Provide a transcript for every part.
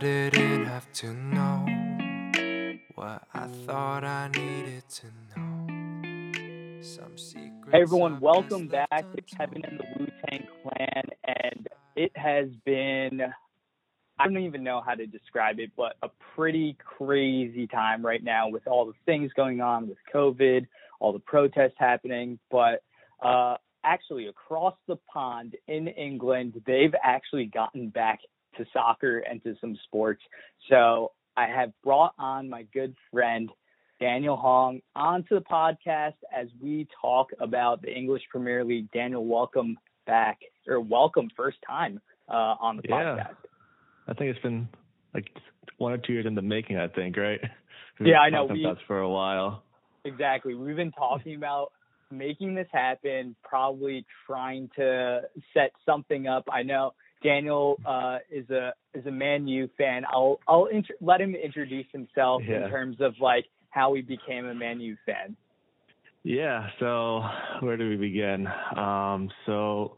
Didn't have to know what I thought I needed to know. Some secrets Hey everyone, welcome back to Kevin and the Wu Tang Clan. And it has been, I don't even know how to describe it, but a pretty crazy time right now with all the things going on with COVID, all the protests happening. But uh, actually, across the pond in England, they've actually gotten back to soccer and to some sports. So I have brought on my good friend. Daniel Hong onto the podcast as we talk about the English Premier League. Daniel, welcome back or welcome first time uh, on the Yeah. podcast. I think it's been like one or two years in the making. I think, right? We've Yeah, I know. We- about for a while. Exactly. We've been talking about making this happen, probably trying to set something up. I know Daniel uh, is a is a Man U fan. I'll I'll int- let him introduce himself Yeah. in terms of like how he became a Man U fan. Yeah. So where do we begin? Um, so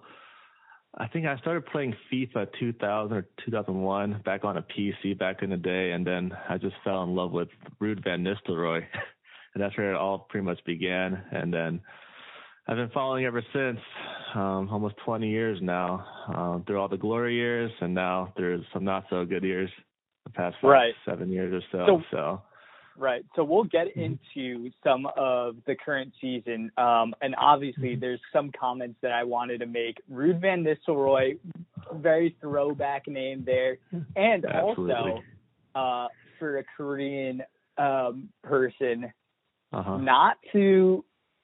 I think I started playing FIFA 2000 or 2001 back on a PC back in the day, and then I just fell in love with Ruud van Nistelrooy, and that's where it all pretty much began. And then I've been following ever since, um, almost 20 years now, um, through all the glory years, and now there's some not so good years, the past five, Right. seven years or so. So- So, Right. So we'll get Mhm. into some of the current season. Um, and obviously, Mhm. there's some comments that I wanted to make. Ruud Van Nistelrooy, very throwback name there. And Absolutely. also, uh, for a Korean um, person, uh-huh. not to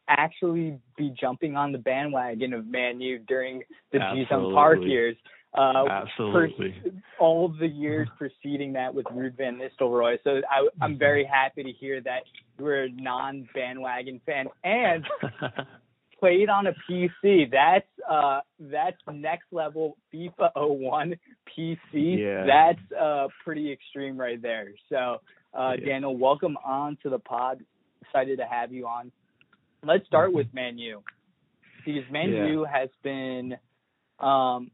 actually be jumping on the bandwagon of Man U during the Jisung Park years. Uh, Absolutely. all of the years preceding that with Ruud Van Nistelrooy. So I, I'm very happy to hear that you're a non-bandwagon fan and played on a PC. That's uh, that's next level FIFA 01 PC. Yeah. That's uh, pretty extreme right there. So uh, Yeah. Daniel, welcome on to the pod. Excited to have you on. Let's start with Man U because Man Yeah. U has been um,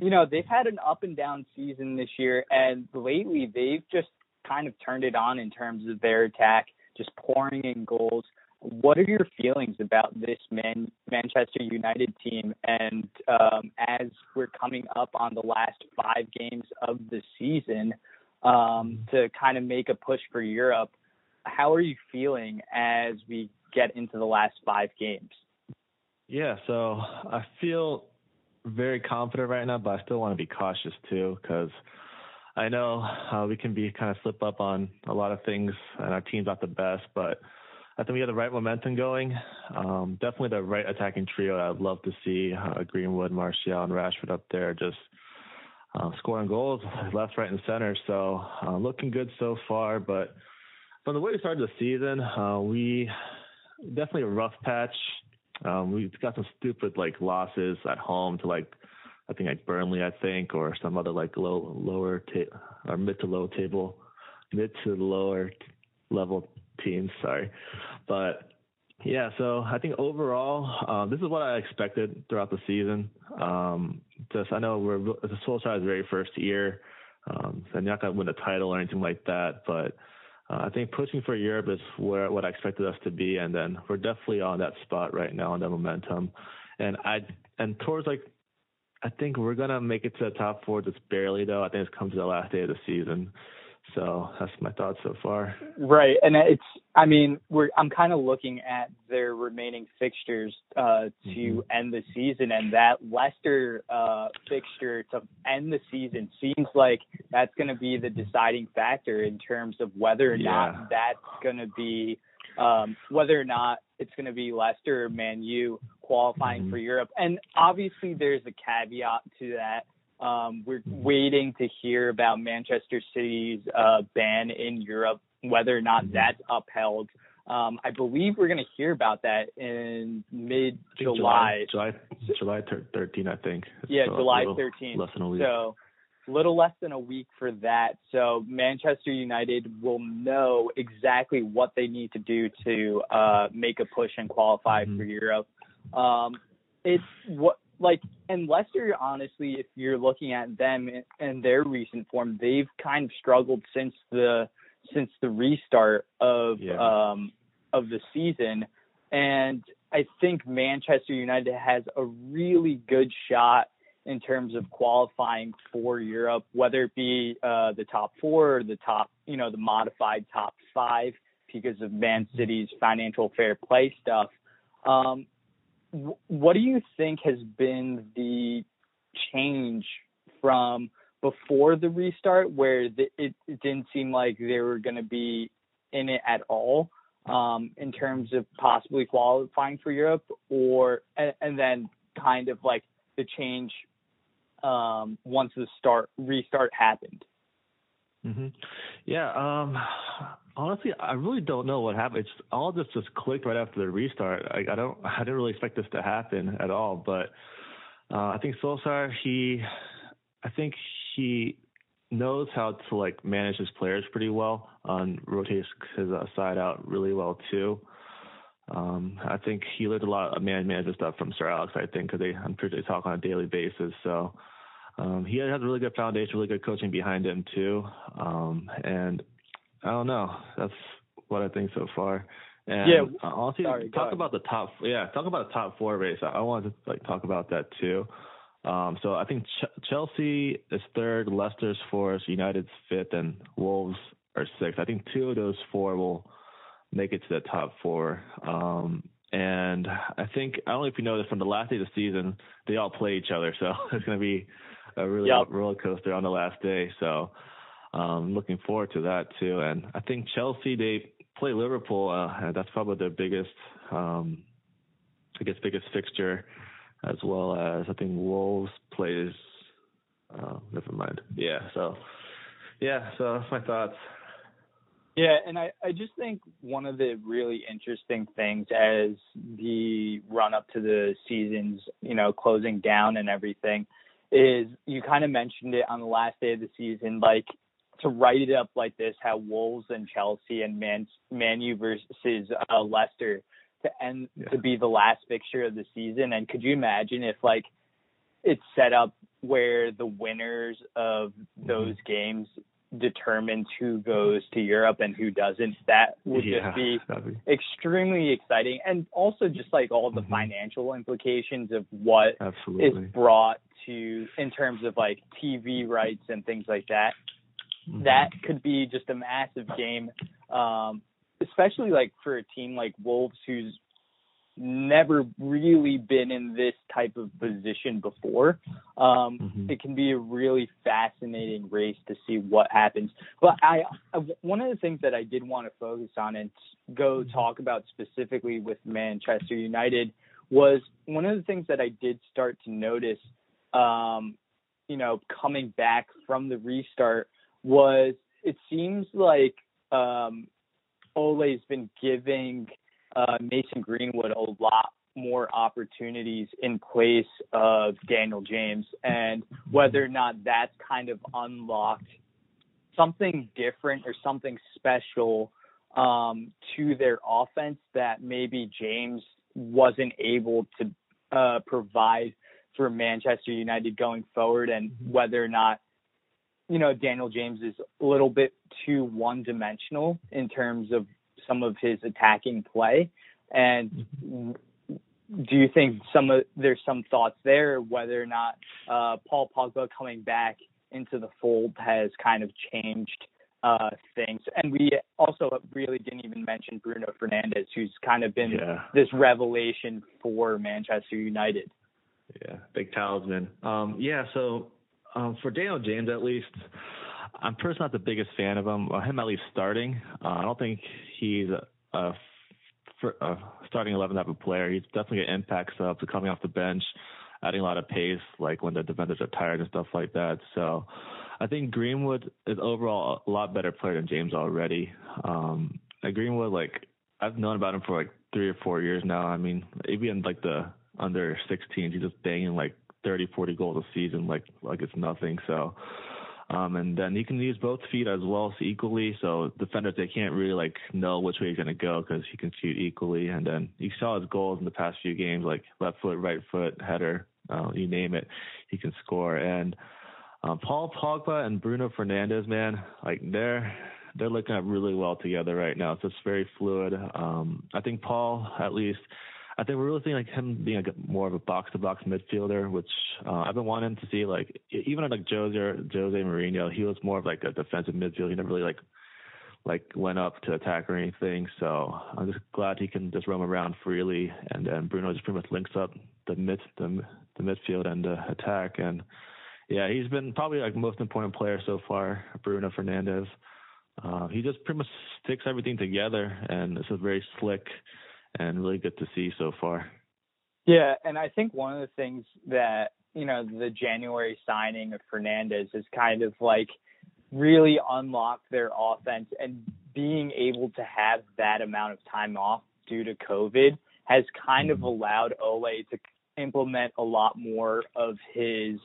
you know, they've had an up and down season this year, and lately they've just kind of turned it on in terms of their attack, just pouring in goals. What are your feelings about this Man- Manchester United team? And um, as we're coming up on the last five games of the season um, to kind of make a push for Europe, how are you feeling as we get into the last five games? Yeah, so I feel very confident right now, but I still want to be cautious too because I know uh, we can be kind of slip up on a lot of things, and our team's not the best, but I think we have the right momentum going. Um, definitely the right attacking trio. I'd love to see uh, Greenwood, Martial, and Rashford up there just uh, scoring goals left, right, and center. So uh, looking good so far, but from the way we started the season, uh, we definitely a rough patch. Um, we've got some stupid like losses at home to like I think like Burnley, I think, or some other like low lower ta- or mid to low table, mid to lower t- level teams. Sorry, but yeah. So I think overall, um, this is what I expected throughout the season. Um, just I know we're a Solskjaer's very first year, um, so I'm not gonna win a title or anything like that, but. Uh, I think pushing for Europe is where what I expected us to be, and then we're definitely on that spot right now on that momentum. And I and towards like, I think we're gonna make it to the top four just barely though. I think it's come to the last day of the season. So that's my thoughts so far. Right, and it's I mean we're I'm kind of looking at their remaining fixtures uh, to Mhm. end the season, and that Leicester uh, fixture to end the season seems like that's going to be the deciding factor in terms of whether or Yeah. not that's going to be um, whether or not it's going to be Leicester or Man U qualifying Mhm. for Europe. And obviously, there's a caveat to that. Um, we're Mhm. waiting to hear about Manchester City's uh, ban in Europe, whether or not Mhm. that's upheld. Um, I believe we're going to hear about that in mid July. July, July thir- 13, I think. It's Yeah, July little 13th. Less than a week. So a little less than a week for that. So Manchester United will know exactly what they need to do to uh, make a push and qualify Mhm. for Europe. Um, it's what like and Leicester, honestly, if you're looking at them and their recent form, they've kind of struggled since the since the restart of yeah. um of the season. And I think Manchester United has a really good shot in terms of qualifying for Europe, whether it be uh, the top four or the top, you know, the modified top five because of Man mm-hmm. City's financial fair play stuff. Um, what do you think has been the change from before the restart, where it, it didn't seem like they were going to be in it at all, um, in terms of possibly qualifying for Europe, or and, and then kind of like the change um, once the start restart happened. Mm-hmm. Yeah. Um, honestly, I really don't know what happened. It's all this just clicked right after the restart. I, I don't. I didn't really expect this to happen at all. But uh, I think Solskjaer, he, I think he knows how to like manage his players pretty well and rotates his uh, side out really well too. Um, I think he learned a lot of man management stuff from Sir Alex. I think because they, I'm sure they talk on a daily basis. So um, he has a really good foundation, really good coaching behind him too. Um, and I don't know. That's what I think so far. And yeah, honestly, sorry, talk about the top. Yeah, talk about the top four race. I, I wanted to like talk about that too. Um, so I think Ch- Chelsea is third, Leicester's fourth, United's fifth, and Wolves are sixth. I think two of those four will make it to the top four. Um, and I think I don't know if you know this from the last day of the season, they all play each other, so it's going to be a really yep. roller coaster on the last day. So um, looking forward to that too. And I think Chelsea they play Liverpool, uh, that's probably their biggest, um, I guess, biggest fixture, as well as I think Wolves plays. Uh, never mind. Yeah. So yeah. So that's my thoughts. Yeah, and I, I just think one of the really interesting things as the run up to the seasons, you know, closing down and everything, is you kind of mentioned it on the last day of the season, like to write it up like this, how Wolves and Chelsea and Man Manu versus uh, Leicester to end yeah. to be the last fixture of the season. And could you imagine if like it's set up where the winners of those mm-hmm. games determines who goes to Europe and who doesn't. That would yeah, just be, be, extremely exciting. And also just like all the mm-hmm. financial implications of what Absolutely. is brought to in terms of like TV rights and things like that. Mm-hmm. That could be just a massive game. Um, especially like for a team like Wolves who's never really been in this type of position before. Um, mm-hmm. It can be a really fascinating race to see what happens. But I, I, one of the things that I did want to focus on and go mm-hmm. talk about specifically with Manchester United was one of the things that I did start to notice, um, you know, coming back from the restart was it seems like um, Ole's been giving uh, Mason Greenwood a lot more opportunities in place of Daniel James, and whether or not that's kind of unlocked something different or something special um, to their offense that maybe James wasn't able to uh, provide for Manchester United going forward, and whether or not you know Daniel James is a little bit too one dimensional in terms of some of his attacking play. And do you think some of there's some thoughts there whether or not uh, Paul Pogba coming back into the fold has kind of changed uh, things? And we also really didn't even mention Bruno Fernandes, who's kind of been yeah. this revelation for Manchester United. Yeah, big talisman. Um, yeah, so um, for Daniel James, at least, I'm personally not the biggest fan of him. him at least starting. Uh, I don't think he's a, a, a starting 11 type of player. He's definitely an impact sub to coming off the bench, adding a lot of pace, like when the defenders are tired and stuff like that. So I think Greenwood is overall a lot better player than James already. Um, Greenwood, like I've known about him for like three or four years now. I mean, even like the under 16s, he's just banging like 30, 40 goals a season, like like it's nothing. So um, and then he can use both feet as well so equally. So defenders they can't really like know which way he's gonna go because he can shoot equally. And then you saw his goals in the past few games, like left foot, right foot, header. uh, you name it, he can score. And um, Paul Pogba and Bruno Fernandes, man, like they're they're looking at really well together right now. So it's very fluid. Um, I think Paul, at least, I think we're really seeing like him being like more of a box to box midfielder, which uh, I've been wanting to see. Like even like Jose Jose Mourinho, he was more of like a defensive midfielder. He never really like like went up to attack or anything. So I'm just glad he can just roam around freely, and then Bruno just pretty much links up the mid the, the midfield and the attack. And yeah, he's been probably like most important player so far, Bruno Fernandes. Uh, he just pretty much sticks everything together, and it's is very slick and really good to see so far. Yeah, and I think one of the things that you know the January signing of Fernandes is kind of like really unlocked their offense and being able to have that amount of time off due to COVID has kind of mm-hmm. allowed Ole to implement a lot more of his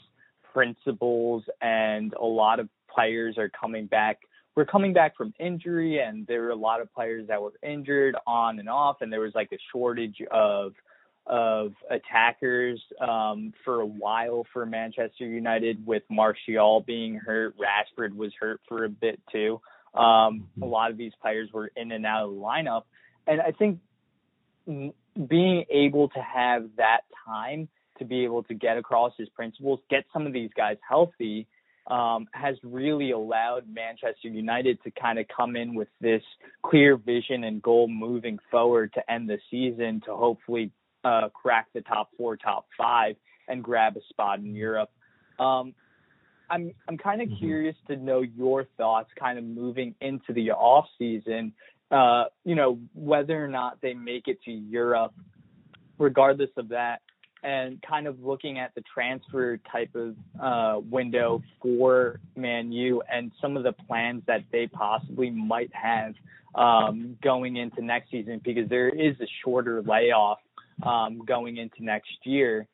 principles and a lot of players are coming back we're coming back from injury and there were a lot of players that were injured on and off and there was like a shortage of of attackers um, for a while for Manchester United with Martial being hurt. Rashford was hurt for a bit too. Um, a lot of these players were in and out of the lineup. And I think being able to have that time to be able to get across his principles, get some of these guys healthy, um, has really allowed Manchester United to kind of come in with this clear vision and goal moving forward to end the season to hopefully uh, crack the top four, top five, and grab a spot in Europe. Um, I'm I'm kind of mm-hmm. curious to know your thoughts, kind of moving into the off season. Uh, you know whether or not they make it to Europe, regardless of that, and kind of looking at the transfer type of uh, window for Man U and some of the plans that they possibly might have um, going into next season because there is a shorter layoff um, going into next year.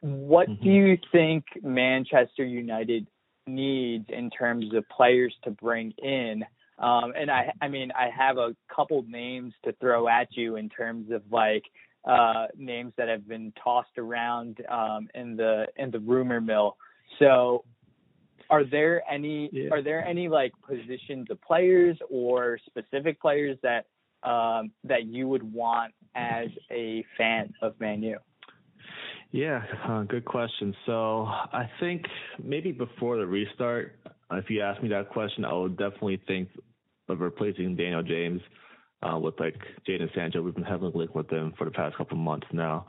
What mm-hmm. do you think Manchester United needs in terms of players to bring in? Um, and I, I mean, I have a couple names to throw at you in terms of like uh, names that have been tossed around um, in the in the rumor mill. So, are there any yeah. are there any like positions of players or specific players that um, that you would want as a fan of Man U? Yeah, uh, good question. So I think maybe before the restart, if you ask me that question, I would definitely think of replacing Daniel James uh, with like Jadon Sancho. We've been heavily link with them for the past couple months now.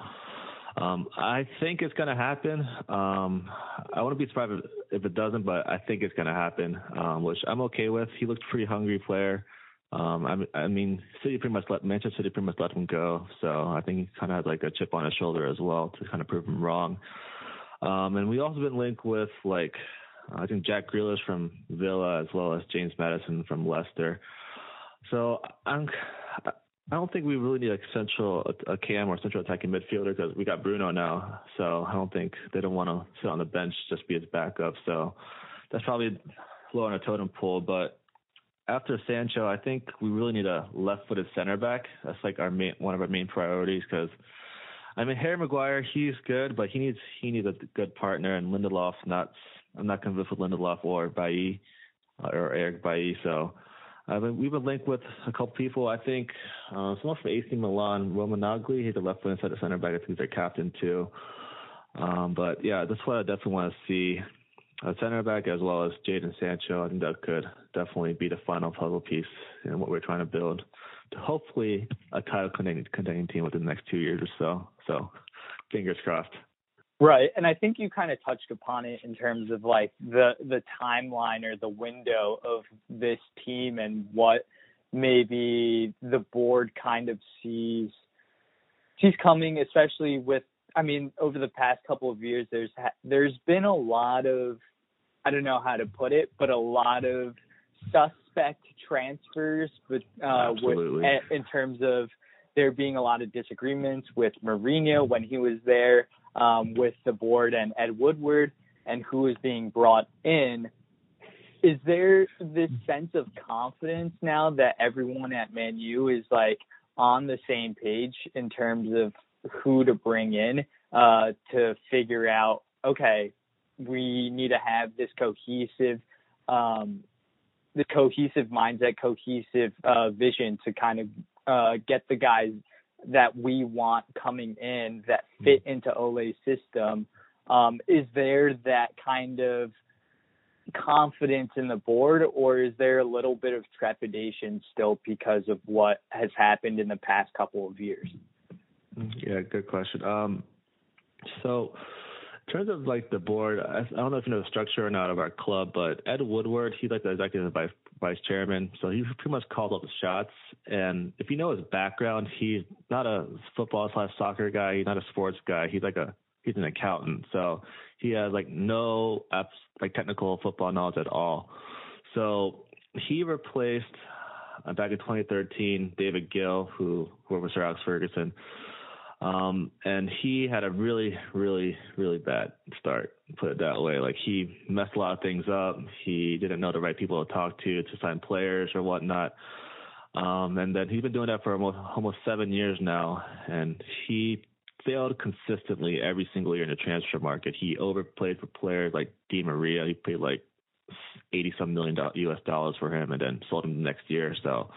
Um, I think it's going to happen. Um, I to be surprised if it doesn't, but I think it's going to happen, um, which I'm okay with. He looked pretty hungry player. Um, I, I mean, City pretty much let Manchester City pretty much let him go, so I think he kind of had like a chip on his shoulder as well to kind of prove him wrong. Um, and we also been linked with like I think Jack Grealish from Villa as well as James Maddison from Leicester. So I'm I don't think we really need a central a, cam or central attacking midfielder because we got Bruno now. So I don't think they don't want to sit on the bench just be his backup. So that's probably low on a totem pole. But after Sancho, I think we really need a left-footed center back. That's like our main one of our main priorities because I mean Harry Maguire, he's good, but he needs he needs a good partner, and Lindelof's not. I'm not convinced with Lindelof or Bailly or Eric Bailly. So we've been linked with a couple people. I think uh, someone from AC Milan, Romagnoli, he's a left the center back. I think he's their captain too. Um, but yeah, that's what I definitely want to see a center back as well as Jadon Sancho. I think that could definitely be the final puzzle piece in what we're trying to build to hopefully a title contending, contending team within the next two years or so. So fingers crossed. Right, and I think you kind of touched upon it in terms of like the the timeline or the window of this team and what maybe the board kind of sees sees coming, especially with I mean, over the past couple of years, there's there's been a lot of I don't know how to put it, but a lot of suspect transfers, but uh, with, in terms of there being a lot of disagreements with Mourinho when he was there, um, with the board and Ed Woodward, and who is being brought in. Is there this sense of confidence now that everyone at Man U is like on the same page in terms of who to bring in uh, to figure out. Okay, we need to have this cohesive, um, the cohesive mindset, cohesive uh, vision to kind of uh, get the guys that we want coming in that fit into Ole's system. Um, is there that kind of confidence in the board, or is there a little bit of trepidation still because of what has happened in the past couple of years? Yeah, good question. Um, so, in terms of like the board, I, I don't know if you know the structure or not of our club, but Ed Woodward, he's like the executive vice, vice chairman, so he pretty much called all the shots. And if you know his background, he's not a football slash soccer guy. He's not a sports guy. He's like a he's an accountant, so he has like no like technical football knowledge at all. So he replaced uh, back in 2013 David Gill, who who was Sir Alex Ferguson. Um, and he had a really, really, really bad start, put it that way. Like he messed a lot of things up. He didn't know the right people to talk to to sign players or whatnot. Um, and then he's been doing that for almost almost seven years now, and he failed consistently every single year in the transfer market. He overplayed for players like Di Maria. He paid like eighty some million U.S. dollars for him, and then sold him the next year. So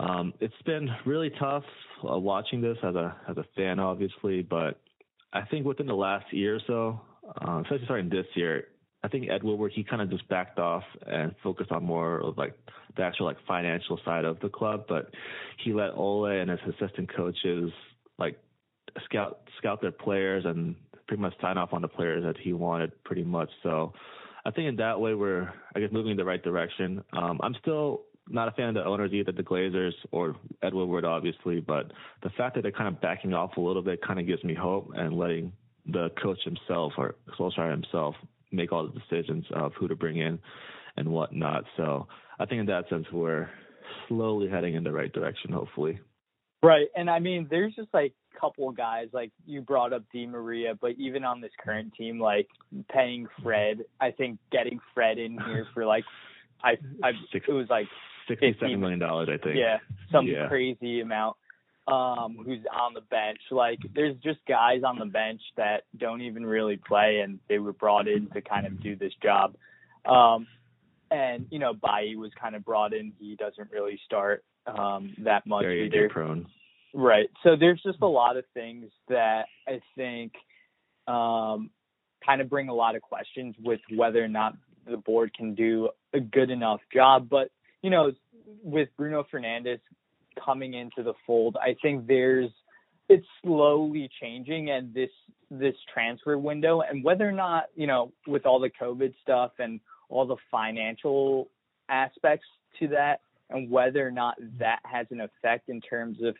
um, it's been really tough uh, watching this as a as a fan, obviously. But I think within the last year or so, uh, especially starting this year, I think Ed Woodward he kind of just backed off and focused on more of like the actual like financial side of the club. But he let Ole and his assistant coaches like scout scout their players and pretty much sign off on the players that he wanted pretty much. So I think in that way we're I guess moving in the right direction. Um, I'm still not a fan of the owners either, the Glazers or Ed Woodward obviously, but the fact that they're kind of backing off a little bit kind of gives me hope and letting the coach himself or Solskjaer himself make all the decisions of who to bring in and whatnot. So I think in that sense we're slowly heading in the right direction, hopefully. Right. And I mean, there's just like a couple of guys, like you brought up Di Maria, but even on this current team, like paying Fred, I think getting Fred in here for like, I, I, it was like sixty-seven million dollars, I think. Yeah, some yeah. crazy amount. Um, who's on the bench? Like, there's just guys on the bench that don't even really play, and they were brought in to kind of do this job. Um, and you know, Bailly was kind of brought in. He doesn't really start um, that much Very either. prone. Right. So there's just a lot of things that I think um, kind of bring a lot of questions with whether or not the board can do a good enough job. But you know, with Bruno Fernandes coming into the fold, I think there's it's slowly changing and this this transfer window and whether or not, you know, with all the COVID stuff and all the financial aspects to that and whether or not that has an effect in terms of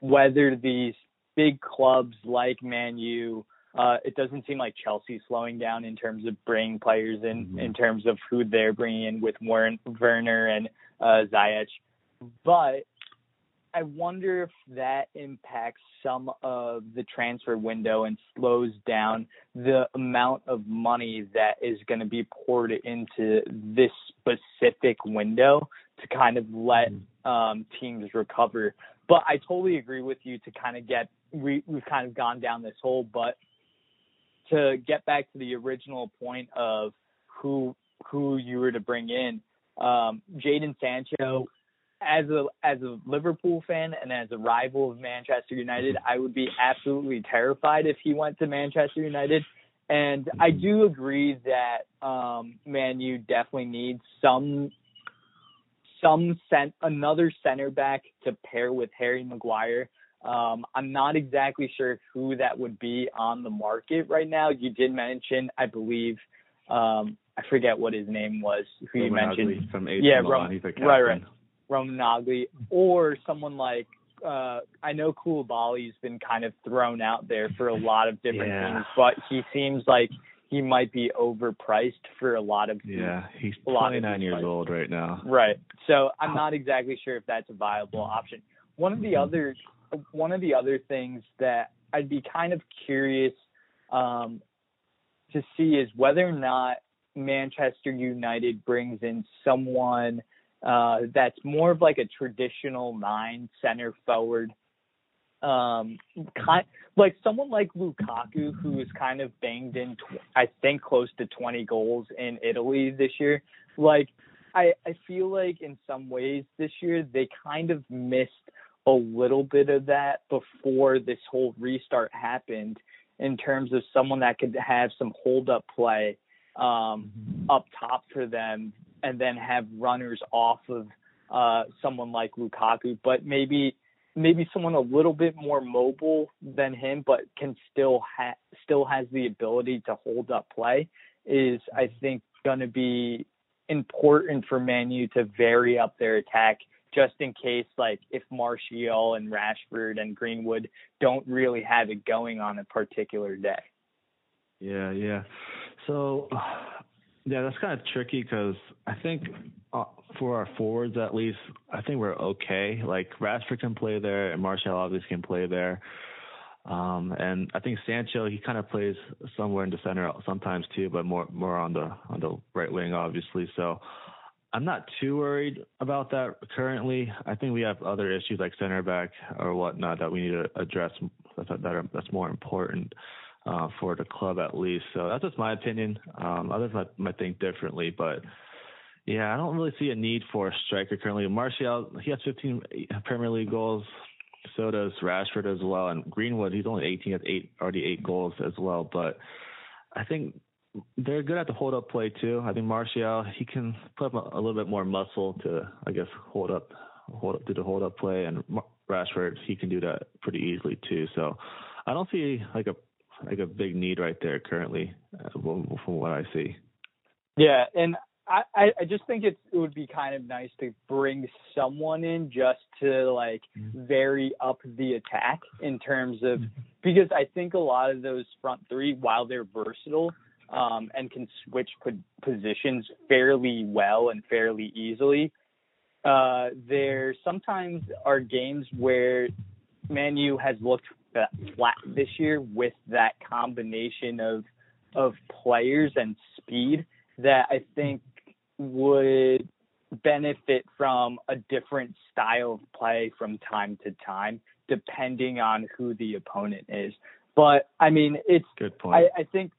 whether these big clubs like Man U, uh, it doesn't seem like Chelsea's slowing down in terms of bringing players in, mm-hmm. in terms of who they're bringing in with Warren, Werner and uh, Ziyech. But I wonder if that impacts some of the transfer window and slows down the amount of money that is going to be poured into this specific window to kind of let mm-hmm. um, teams recover. But I totally agree with you to kind of get we, we've kind of gone down this hole, but to get back to the original point of who who you were to bring in, um, Jadon Sancho, as a as a Liverpool fan and as a rival of Manchester United, I would be absolutely terrified if he went to Manchester United. And I do agree that um, Man U definitely needs some some cent another center back to pair with Harry Maguire. Um, I'm not exactly sure who that would be on the market right now. You did mention, I believe, um, I forget what his name was. Who Roman you mentioned? Ugly from AC yeah, Milan. Rom- right, right. Roman or someone like uh, I know Koulibaly's been kind of thrown out there for a lot of different Yeah. things, but he seems like he might be overpriced for a lot of Yeah, he's A lot of 29 years old right now. Right. So I'm not exactly sure if that's a viable option. One of the Mm-hmm. other one of the other things that I'd be kind of curious um, to see is whether or not Manchester United brings in someone uh, that's more of like a traditional nine center forward um, kind like someone like Lukaku, who is kind of banged in, tw- I think, close to 20 goals in Italy this year. Like, I I feel like in some ways this year they kind of missed a little bit of that before this whole restart happened in terms of someone that could have some hold up play um, mm-hmm. up top for them and then have runners off of uh, someone like Lukaku, but maybe maybe someone a little bit more mobile than him, but can still ha- still has the ability to hold up play is I think going to be important for Manu to vary up their attack just in case like if Martial and Rashford and Greenwood don't really have it going on a particular day. Yeah, yeah. So yeah, that's kind of tricky because I think uh, for our forwards at least, I think we're okay. Like Rashford can play there, and Martial obviously can play there. Um, and I think Sancho he kind of plays somewhere in the center sometimes too, but more more on the on the right wing obviously. So I'm not too worried about that currently. I think we have other issues like center back or whatnot that we need to address that are, that's more important uh, for the club at least. So that's just my opinion. Um, others might, might think differently, but yeah, I don't really see a need for a striker currently. Martial, he has 15 Premier League goals. So does Rashford as well, and Greenwood, he's only 18, has eight already eight goals as well. But I think they're good at the hold up play too. I think Martial, he can put up a, a little bit more muscle to, I guess, hold up, hold up, do the hold up play, and Rashford, he can do that pretty easily too. So I don't see like a like a big need right there currently, uh, from what I see. Yeah, and I I just think it's it would be kind of nice to bring someone in just to like mm-hmm. vary up the attack in terms of because I think a lot of those front three, while they're versatile um, and can switch positions fairly well and fairly easily, uh, there sometimes are games where Manu has looked flat this year with that combination of of players and speed that I think would benefit from a different style of play from time to time, depending on who the opponent is. But I mean, it's good point. I, I think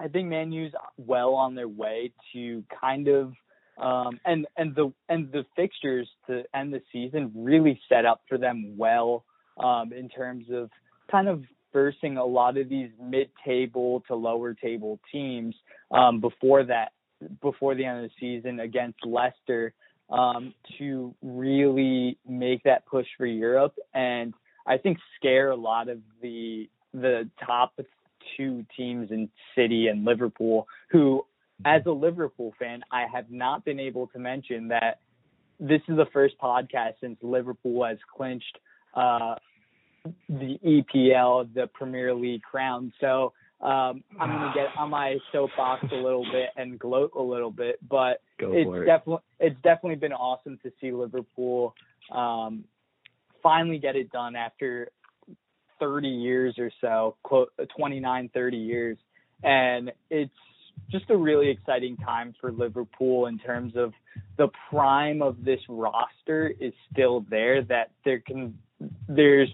I think Manu's well on their way to kind of um, and and the and the fixtures to end the season really set up for them well um, in terms of kind of versing a lot of these mid-table to lower table teams um, before that before the end of the season against Leicester um, to really make that push for Europe. And I think scare a lot of the the top two teams in City and Liverpool who as a Liverpool fan I have not been able to mention that this is the first podcast since Liverpool has clinched uh, the EPL, the Premier League crown. So um, I'm gonna get on my soapbox a little bit and gloat a little bit, but Go it's it. definitely it's definitely been awesome to see Liverpool um, finally get it done after 30 years or so, 29, 30 years, and it's just a really exciting time for Liverpool in terms of the prime of this roster is still there. That there can there's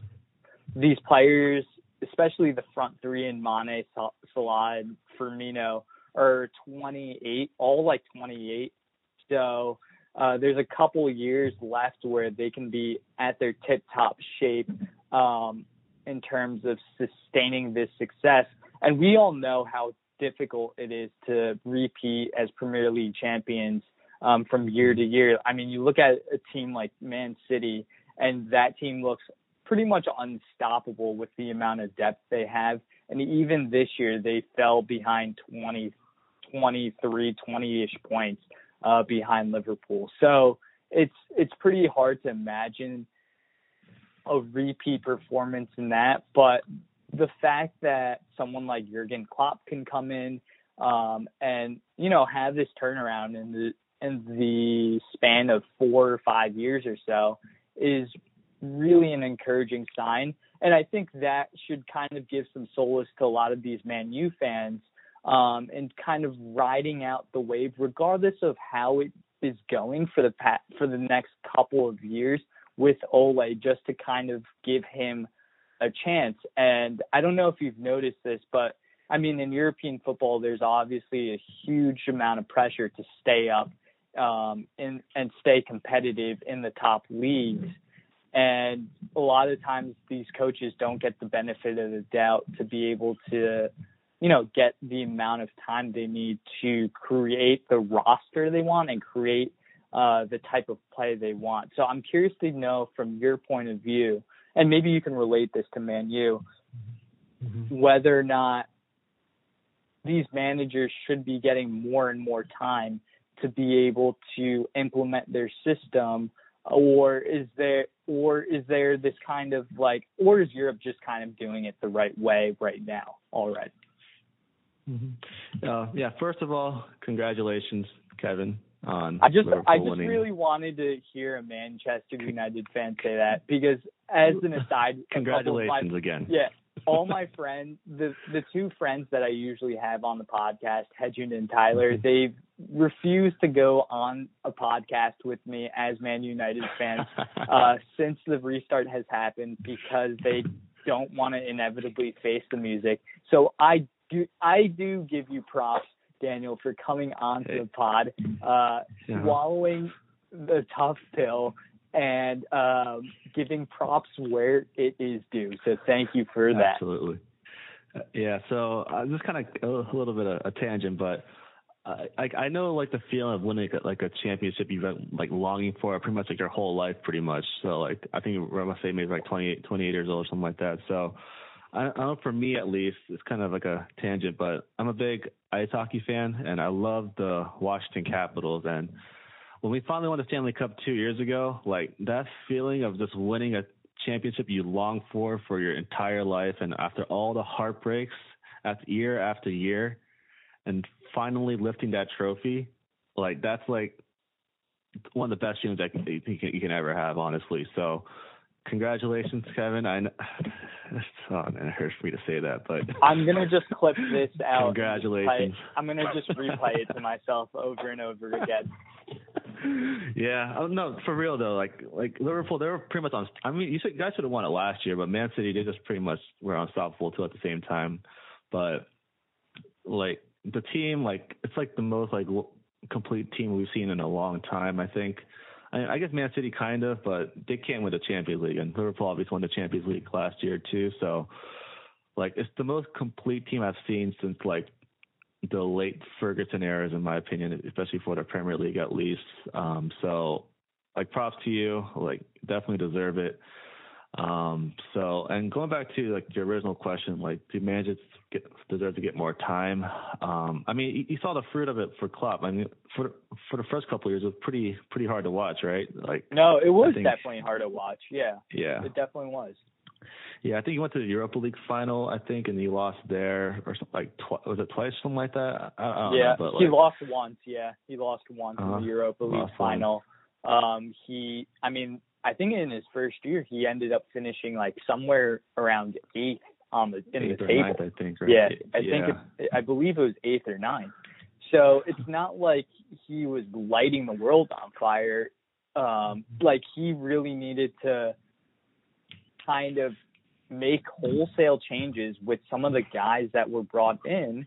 these players especially the front three in Mane, Salah, and Firmino, are 28, all like 28. So uh, there's a couple years left where they can be at their tip top shape um, in terms of sustaining this success. And we all know how difficult it is to repeat as Premier League champions um, from year to year. I mean, you look at a team like Man City, and that team looks pretty much unstoppable with the amount of depth they have. And even this year, they fell behind 20, 23, 20-ish points uh, behind Liverpool. So it's it's pretty hard to imagine a repeat performance in that. But the fact that someone like Jurgen Klopp can come in um, and you know have this turnaround in the in the span of four or five years or so is really an encouraging sign. And I think that should kind of give some solace to a lot of these Man U fans um, and kind of riding out the wave, regardless of how it is going for the pat- for the next couple of years with Ole, just to kind of give him a chance. And I don't know if you've noticed this, but I mean, in European football, there's obviously a huge amount of pressure to stay up um, and and stay competitive in the top leagues. And a lot of times, these coaches don't get the benefit of the doubt to be able to, you know, get the amount of time they need to create the roster they want and create uh, the type of play they want. So I'm curious to know from your point of view, and maybe you can relate this to Man U, mm-hmm. whether or not these managers should be getting more and more time to be able to implement their system or is there or is there this kind of like or is Europe just kind of doing it the right way right now already? Mm-hmm. Uh, yeah, first of all, congratulations, Kevin. On I just Liverpool I just winning. really wanted to hear a Manchester United fan say that because as an aside, congratulations my, again. Yeah, all my friends, the the two friends that I usually have on the podcast, Hedgen and Tyler, mm-hmm. they've refused to go on a podcast with me as Man United fans uh, since the restart has happened because they don't want to inevitably face the music. So I do I do give you props, Daniel, for coming onto hey. the pod, uh, yeah. swallowing the tough pill and um, giving props where it is due. So thank you for that. Absolutely. Uh, yeah. So uh, just kind of a little bit of a tangent, but I I know like the feeling of winning like a championship you've been like longing for pretty much like your whole life, pretty much. So like I think I must say maybe like 28, 28 years old or something like that. So I, I know for me at least, it's kind of like a tangent, but I'm a big ice hockey fan and I love the Washington Capitals and when we finally won the Stanley Cup two years ago, like that feeling of just winning a championship you long for for your entire life, and after all the heartbreaks, after year after year, and finally lifting that trophy, like that's like one of the best feelings I you can, you can ever have, honestly. So Congratulations, Kevin. I know, oh man, it hurts for me to say that, but I'm gonna just clip this out. Congratulations. I'm gonna just replay it to myself over and over again. Yeah, oh, no, for real though. Like, like Liverpool, they were pretty much on. I mean, you said guys should have won it last year, but Man City, they just pretty much were unstoppable too at the same time. But like the team, like it's like the most like complete team we've seen in a long time. I think I, I guess Man City kind of, but they can't win the Champions League, and Liverpool obviously won the Champions League last year too. So, like, it's the most complete team I've seen since like the late Ferguson eras, in my opinion, especially for the Premier League at least. Um, so, like, props to you. Like, definitely deserve it. Um, so, and going back to like your original question, like, do managers get, deserve to get more time? Um, I mean, you, you, saw the fruit of it for Klopp. I mean, for for the first couple of years, it was pretty pretty hard to watch, right? Like, no, it was think, definitely hard to watch. Yeah, yeah, it definitely was. Yeah, I think he went to the Europa League final, I think, and he lost there, or something like tw- was it twice, something like that? I, I yeah, know, but like, he lost once. Yeah, he lost once uh-huh. in the Europa League final. Um, he, I mean, I think in his first year he ended up finishing like somewhere around eighth on the in eighth the table. Ninth, I think. Right? Yeah, I yeah. think it, I believe it was eighth or ninth. So it's not like he was lighting the world on fire. Um, like he really needed to kind of make wholesale changes with some of the guys that were brought in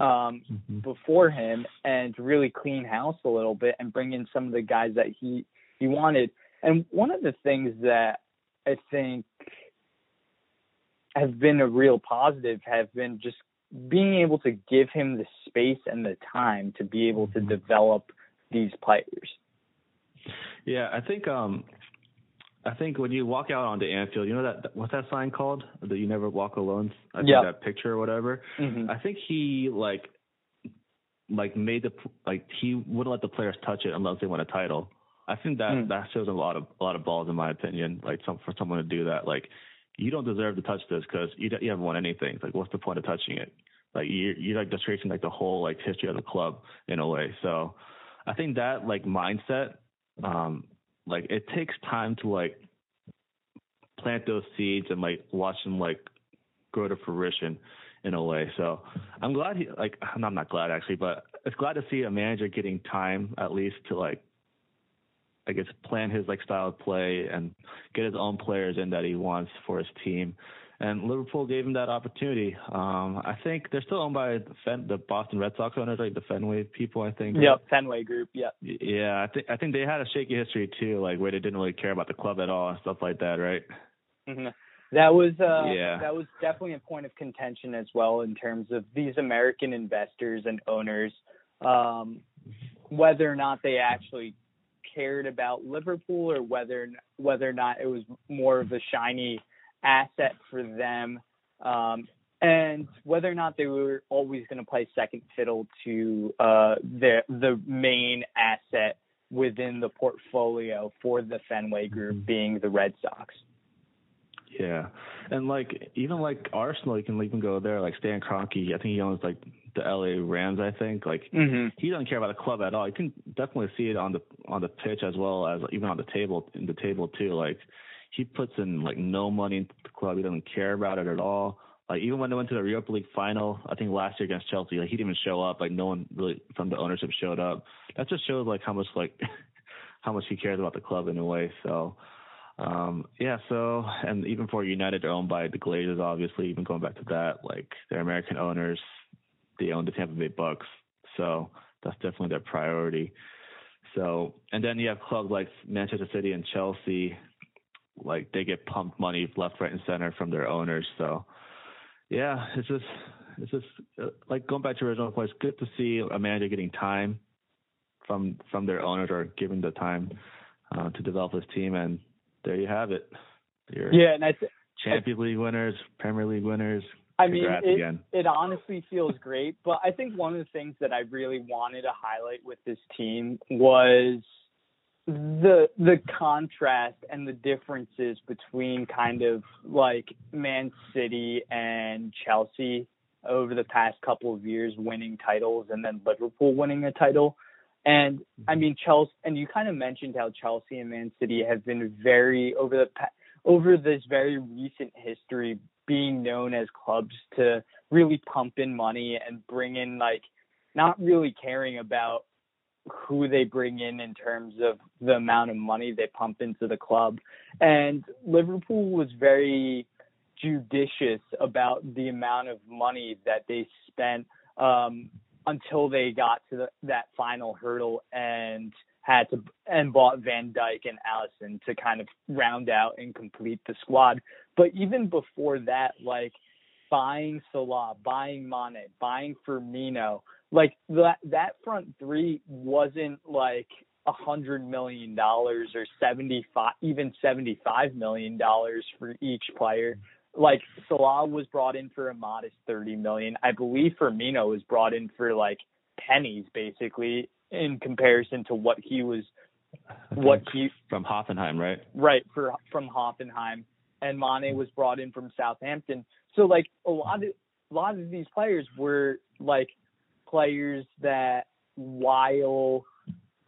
um, mm-hmm. before him and really clean house a little bit and bring in some of the guys that he he wanted. And one of the things that I think have been a real positive have been just being able to give him the space and the time to be able to mm-hmm. develop these players. Yeah, I think um I think when you walk out onto Anfield, you know that what's that sign called? That you never walk alone. I think yep. that picture or whatever. Mm-hmm. I think he like like made the like he wouldn't let the players touch it unless they won a title. I think that mm. that shows a lot of a lot of balls in my opinion. Like some for someone to do that, like you don't deserve to touch this because you you haven't won anything. Like what's the point of touching it? Like you you're like disgracing like the whole like history of the club in a way. So I think that like mindset, um, like it takes time to like plant those seeds and like watch them like grow to fruition in a way. So I'm glad he like I'm not glad actually, but it's glad to see a manager getting time at least to like I guess plan his like style of play and get his own players in that he wants for his team. and Liverpool gave him that opportunity. Um, I think they're still owned by the, Fen- the Boston Red Sox owners, like the Fenway people. I think. Yep, Fenway Group. Yep. Yeah, I think I think they had a shaky history too, like where they didn't really care about the club at all and stuff like that, right? Mm-hmm. That was uh, yeah. that was definitely a point of contention as well in terms of these American investors and owners, um, whether or not they actually cared about Liverpool or whether whether or not it was more of a shiny asset for them, um, and whether or not they were always going to play second fiddle to uh, the the main asset within the portfolio for the Fenway Group, Mm-hmm. being the Red Sox. Yeah, and like even like Arsenal, you can even go there. Like Stan Kroenke, I think he owns like the LA Rams. I think like mm-hmm. he doesn't care about the club at all. You can definitely see it on the on the pitch as well as even on the table in the table too. Like he puts in like no money into the club. He doesn't care about it at all. Like even when they went to the Europa League final, I think last year against Chelsea, like he didn't even show up. Like no one really from the ownership showed up. That just shows like how much like how much he cares about the club in a way. So um yeah, so and even for United they're owned by the Glazers obviously, even going back to that, like they're American owners. They own the Tampa Bay Bucks. So that's definitely their priority. So and then you have clubs like Manchester City and Chelsea, like they get pumped money left, right, and center from their owners. So yeah, it's just it's just uh, like going back to original point. It's good to see a manager getting time from from their owners or giving the time uh, to develop his team, and there you have it. Your Yeah, and I th- Champions League winners, Premier League winners. I mean, it, again. it honestly feels great. But I think one of the things that I really wanted to highlight with this team was the the contrast and the differences between kind of like Man City and Chelsea over the past couple of years winning titles and then Liverpool winning a title. And I mean Chelsea and you kind of mentioned how Chelsea and Man City have been very over the over this very recent history being known as clubs to really pump in money and bring in like not really caring about who they bring in in terms of the amount of money they pump into the club. And Liverpool was very judicious about the amount of money that they spent um, until they got to the, that final hurdle and had to and bought Van Dijk and Alisson to kind of round out and complete the squad. But even before that, like buying Salah, buying Mane, buying Firmino, like that that front three wasn't like a hundred million dollars or seventy five even seventy five million dollars for each player. Like Salah was brought in for a modest thirty million. I believe Firmino was brought in for like pennies basically in comparison to what he was what he from Hoffenheim, right? right for from Hoffenheim and Mane was brought in from Southampton. So like a lot of a lot of these players were like players that while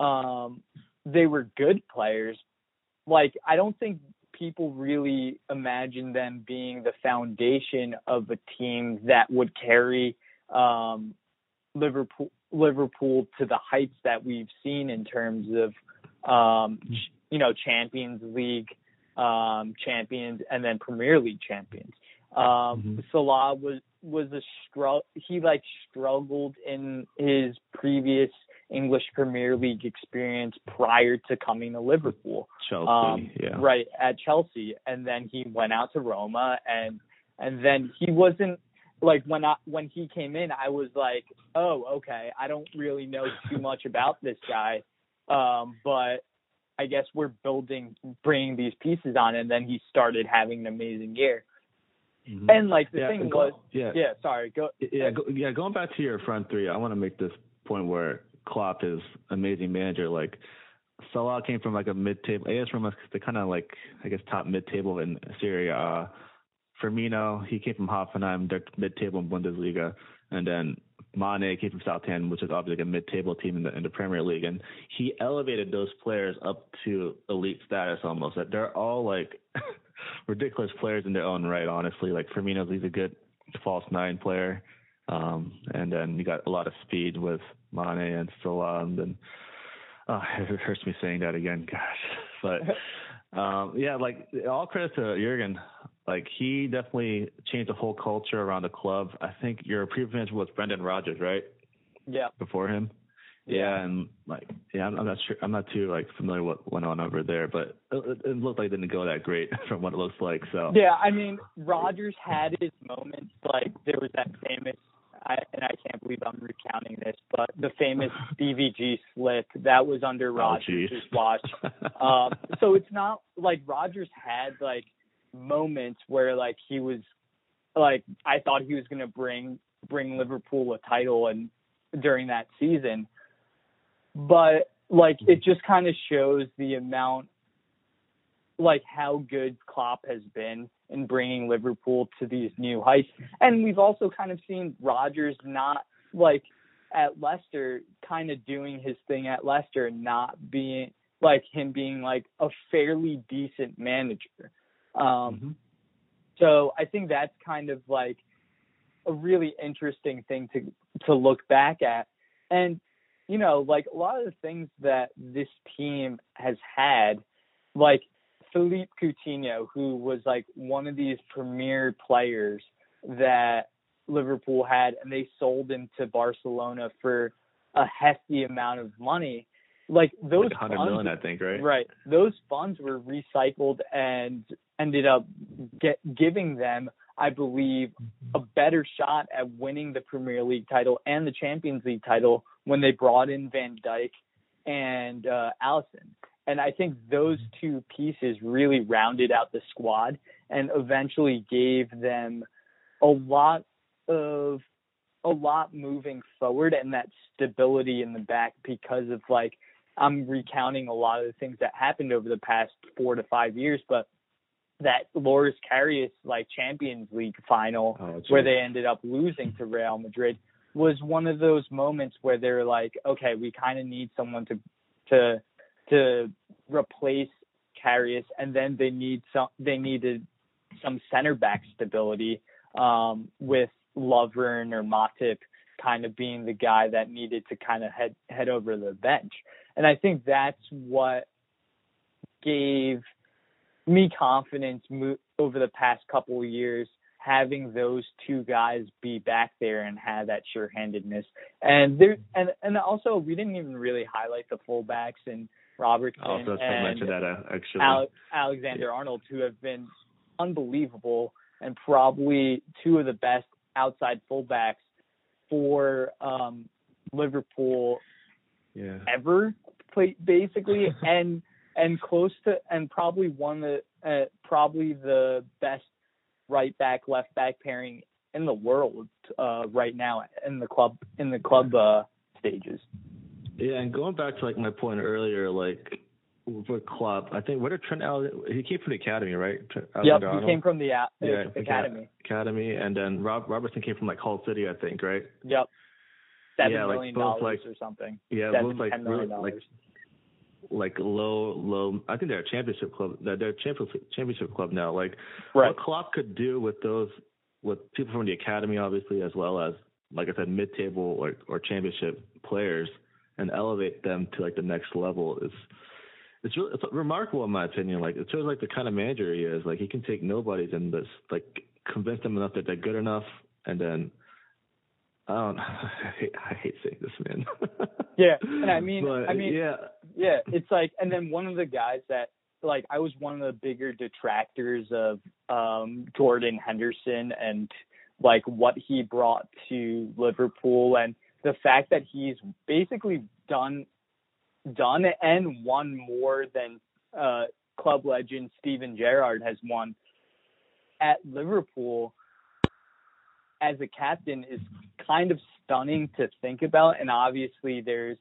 um they were good players, like I don't think people really imagine them being the foundation of a team that would carry um Liverpool Liverpool to the heights that we've seen in terms of um you know Champions League um champions and then Premier League champions. Um Mm-hmm. Salah was was a struggle he like struggled in his previous English Premier League experience prior to coming to Liverpool. Chelsea, Um, yeah. Right, at Chelsea. And then he went out to Roma and and then he wasn't like when I when he came in I was like, "Oh, okay. I don't really know too much about this guy." Um, but I guess we're building bringing these pieces on and then he started having an amazing year. Mhm. And like the yeah, thing go- was yeah, yeah, sorry, go yeah, go, yeah. Going back to your front three, I want to make this point where Klopp is amazing manager. Like Salah came from like a mid-table. I guess from a, the kind of like I guess top mid-table in Serie A. Uh, Firmino, he came from Hoffenheim, they're mid-table in Bundesliga, and then Mane came from Southampton, which is obviously like a mid-table team in the in the Premier League, and he elevated those players up to elite status almost. That they're all like ridiculous players in their own right. Honestly, like Firmino's he's a good false nine player, um, and then you got a lot of speed with Mane and Salah, and oh, it hurts me saying that again, gosh, but. Um, yeah, like all credit to Jurgen. like he definitely changed the whole culture around the club. I think your previous was Brendan Rodgers, right? Yeah. Before him. Yeah, and like yeah, I'm, I'm not sure. I'm not too like familiar what went on over there, but it, it looked like it didn't go that great from what it looks like. So Yeah, I mean, Rodgers had his moments. Like there was that famous, I, and I can't believe I'm recounting this, but the famous DVG slip that was under Oh, watch. um, so it's not like Rodgers had like moments where like he was like I thought he was going to bring bring Liverpool a title and during that season, but like it just kind of shows the amount like how good Klopp has been in bringing Liverpool to these new heights. And we've also kind of seen Rodgers not like at Leicester kind of doing his thing at Leicester not being like him being like a fairly decent manager. Um Mhm. so I think that's kind of like a really interesting thing to to look back at. And you know, like a lot of the things that this team has had, like Philippe Coutinho, who was like one of these premier players that Liverpool had, and they sold him to Barcelona for a hefty amount of money. Like those like 100 funds, million, I think, right? Right. Those funds were recycled and ended up get, giving them, I believe, a better shot at winning the Premier League title and the Champions League title when they brought in Van Dijk and uh, Alisson. And I think those mm-hmm. two pieces really rounded out the squad and eventually gave them a lot of a lot moving forward and that stability in the back because of like I'm recounting a lot of the things that happened over the past four to five years, but that Loris Karius like Champions League final Oh, where they ended up losing to Real Madrid was one of those moments where they're like, okay, we kind of need someone to to to replace Karius, and then they need some they needed some center back stability um, with Lovren or Matip kind of being the guy that needed to kind of head head over the bench. And I think that's what gave me confidence mo- over the past couple of years having those two guys be back there and have that sure-handedness. And there and and also we didn't even really highlight the fullbacks and Robertson I also was going to and mention that uh, actually. Ale- Alexander Arnold, who have been unbelievable and probably two of the best outside fullbacks for um, Liverpool yeah. ever, play, basically, and and close to and probably one of the uh, probably the best right back left back pairing in the world uh, right now in the club in the club uh, stages. Yeah, and going back to like my point earlier, like with Klopp, I think where did Trent Alexander? He came from the academy, right? Trent Yep, Alexander he came from the uh, Yeah, academy. academy, and then Rob Robertson came from like Hull City, I think, right? Yep. Seven Yeah, like, million both, dollars like- or something. Yeah, Seven, both like really, like like low, low. I think they're a championship club. They're a championship championship club now. Like Right. what Klopp could do with those, with people from the academy, obviously, as well as like I said, mid-table or or championship players, and elevate them to like the next level is. It's really it's remarkable in my opinion. Like it shows like the kind of manager he is. Like he can take nobodies and just like convince them enough that they're good enough, and then I don't. I hate, I hate saying this, man. Yeah, and I mean- But, I mean- yeah, Yeah, it's like, and then one of the guys that, like, I was one of the bigger detractors of um Jordan Henderson and like what he brought to Liverpool and the fact that he's basically done done and won more than uh club legend Steven Gerrard has won at Liverpool as a captain is kind of stunning to think about. And obviously there's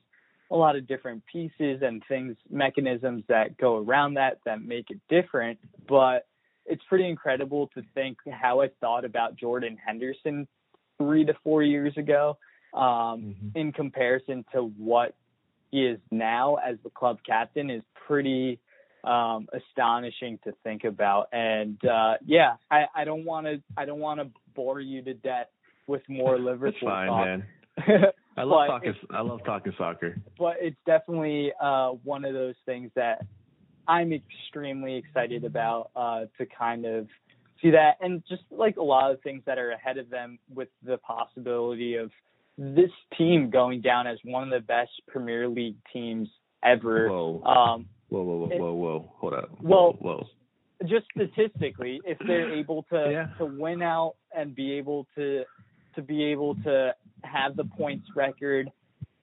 a lot of different pieces and things mechanisms that go around that that make it different. But it's pretty incredible to think how I thought about Jordan Henderson 3 to 4 years ago um Mhm. in comparison to what he is now as the club captain is pretty um astonishing to think about and uh yeah i i don't want to i don't want to bore you to death with more liverpool fine, talk man. I love talking. I love talking soccer. but it's definitely uh one of those things that i'm extremely excited about uh to kind of see that, and just like a lot of things that are ahead of them with the possibility of this team going down as one of the best Premier League teams ever. Whoa. Um, whoa, whoa, whoa, it- whoa, whoa. Hold up. Well, whoa. just statistically, if they're able to Yeah. to win out and be able to to be able to have the points record,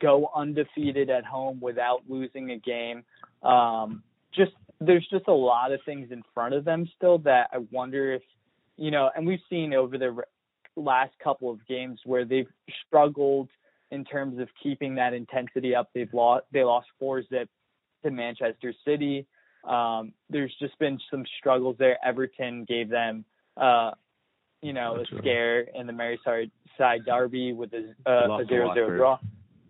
go undefeated at home without losing a game, um, just there's just a lot of things in front of them still that I wonder if you know, and we've seen over the last couple of games where they've struggled in terms of keeping that intensity up. They've lost they lost four zip to Manchester City. Um, there's just been some struggles there. Everton gave them, uh, you know, That's a scare in the Merseyside side derby with a, uh, a zero zero draw.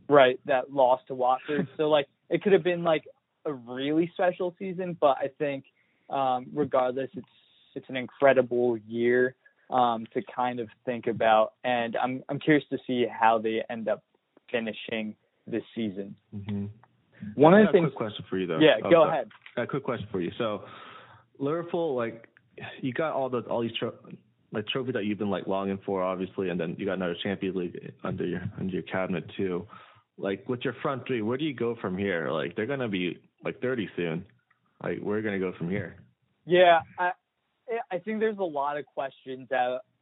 Right, that loss to Watford. so like it could have been like a really special season, but I think um, regardless, it's it's an incredible year um, to kind of think about, and I'm I'm curious to see how they end up finishing this season. hmm One I of the things, quick question for you though. yeah, Oh, go sorry. ahead. A quick question for you. So, Liverpool, like, you got all the all these tro- like trophies that you've been like longing for, obviously, and then you got another Champions League under your under your cabinet too. Like, with your front three, where do you go from here? Like, they're gonna be like 30 soon. Like, where are you gonna go from here? Yeah, I I think there's a lot of questions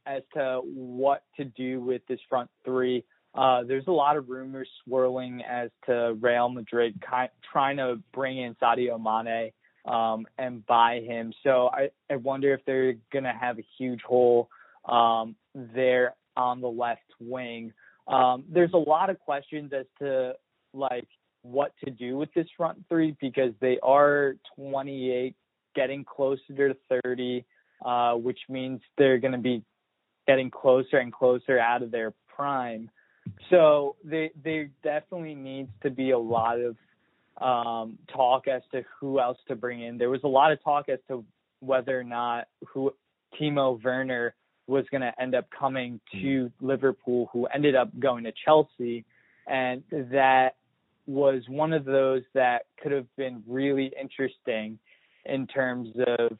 as to what to do with this front three. Uh, there's a lot of rumors swirling as to Real Madrid ki- trying to bring in Sadio Mane um, and buy him. So I, I wonder if they're going to have a huge hole um, there on the left wing. Um, there's a lot of questions as to like what to do with this front three because they are 28 getting closer to 30, uh, which means they're going to be getting closer and closer out of their prime. So they there definitely needs to be a lot of um, talk as to who else to bring in. There was a lot of talk as to whether or not who Timo Werner was going to end up coming to Liverpool, who ended up going to Chelsea, and that was one of those that could have been really interesting in terms of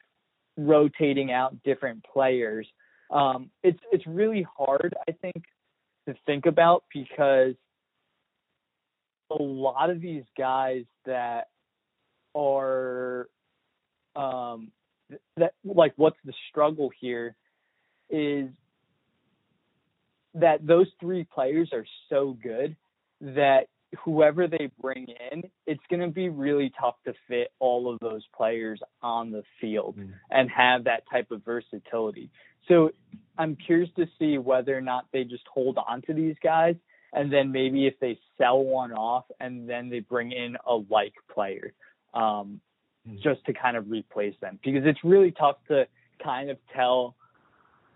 rotating out different players. Um, it's it's really hard, I think, to think about because a lot of these guys that are um, that like what's the struggle here is that those three players are so good that whoever they bring in, it's going to be really tough to fit all of those players on the field Mm. and have that type of versatility. So I'm curious to see whether or not they just hold on to these guys and then maybe if they sell one off and then they bring in a like player um, Mm. just to kind of replace them because it's really tough to kind of tell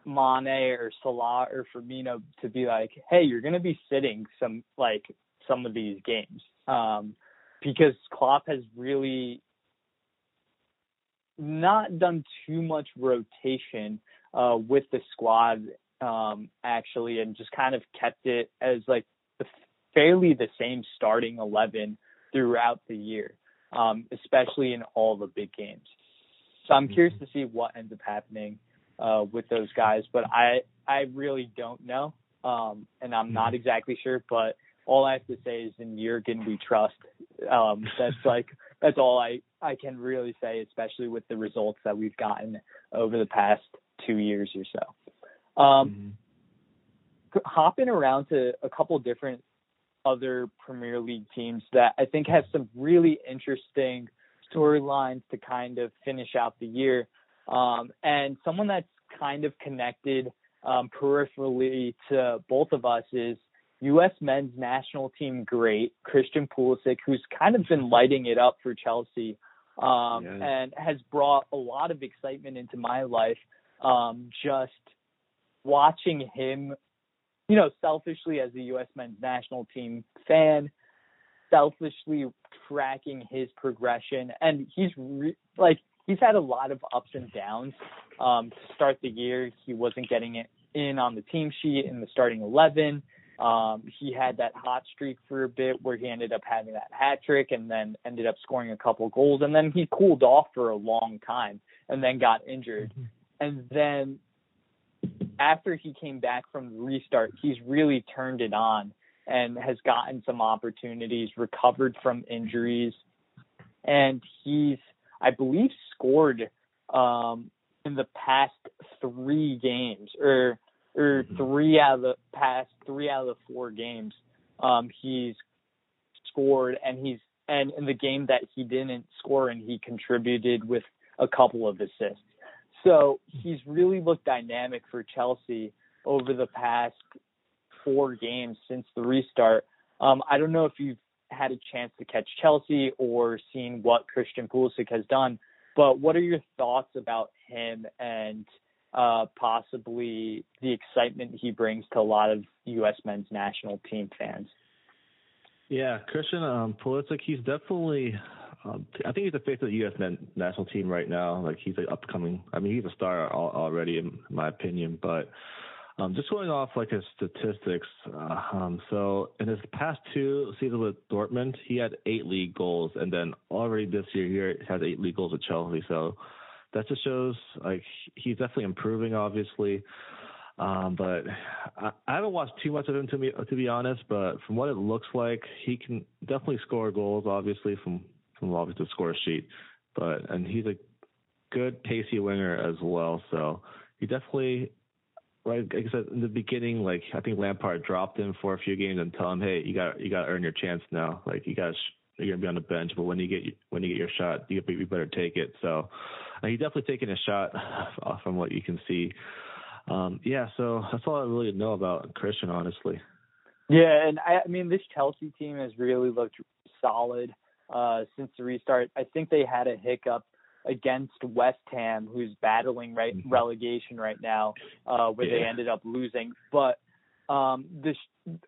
Mane or Salah or Firmino to be like, hey, you're going to be sitting some like some of these games um, because Klopp has really not done too much rotation uh, with the squad um, actually, and just kind of kept it as like the, fairly the same starting eleven throughout the year, um, especially in all the big games. So I'm curious to see what ends up happening uh, with those guys, but I I really don't know, um, and I'm not exactly sure. But all I have to say is in Jurgen we trust. Um, that's like that's all I I can really say, especially with the results that we've gotten over the past two years or so. Um, Mhm. hopping around to a couple different other Premier League teams that I think have some really interesting storylines to kind of finish out the year. Um, and someone that's kind of connected um, peripherally to both of us is U.S. men's national team great Christian Pulisic, who's kind of been lighting it up for Chelsea um, Yeah. and has brought a lot of excitement into my life. Um, just watching him, you know, selfishly as a U.S. men's national team fan, selfishly tracking his progression, and he's re- like he's had a lot of ups and downs. Um, to start the year, he wasn't getting it in on the team sheet in the starting eleven. Um, he had that hot streak for a bit where he ended up having that hat trick and then ended up scoring a couple goals, and then he cooled off for a long time and then got injured. and then after he came back from the restart, he's really turned it on and has gotten some opportunities, recovered from injuries, and he's, I believe, scored um, in the past three games, or or mm-hmm. three out of the past three out of the four games, um, he's scored, and he's and in the game that he didn't score and he contributed with a couple of assists. So he's really looked dynamic for Chelsea over the past four games since the restart. Um, I don't know if you've had a chance to catch Chelsea or seen what Christian Pulisic has done, but what are your thoughts about him and uh, possibly the excitement he brings to a lot of U.S. men's national team fans? Yeah, Christian um, Pulisic, he's definitely. Um, I think he's the face of the U.S. men's national team right now. Like he's an upcoming. I mean, he's a star already, in my opinion. But um, just going off like his statistics, uh, um, so in his past two seasons with Dortmund, he had eight league goals, and then already this year he has eight league goals with Chelsea. So that just shows like he's definitely improving, obviously. Um, but I, I haven't watched too much of him to be to be honest. But from what it looks like, he can definitely score goals, obviously from from obviously the score sheet. But and he's a good pacey winger as well. So he definitely like, I said in the beginning, like I think Lampard dropped him for a few games and tell him, hey, you got you got to earn your chance now. Like you got you're gonna be on the bench, but when you get when you get your shot, you, you better take it. So he's definitely taking a shot from what you can see. Um, yeah, so that's all I really know about Christian, honestly. Yeah, and I, I mean this Chelsea team has really looked solid uh, since the restart. I think they had a hiccup against West Ham, who's battling right mm-hmm. relegation right now, uh, where yeah. they ended up losing. But um, this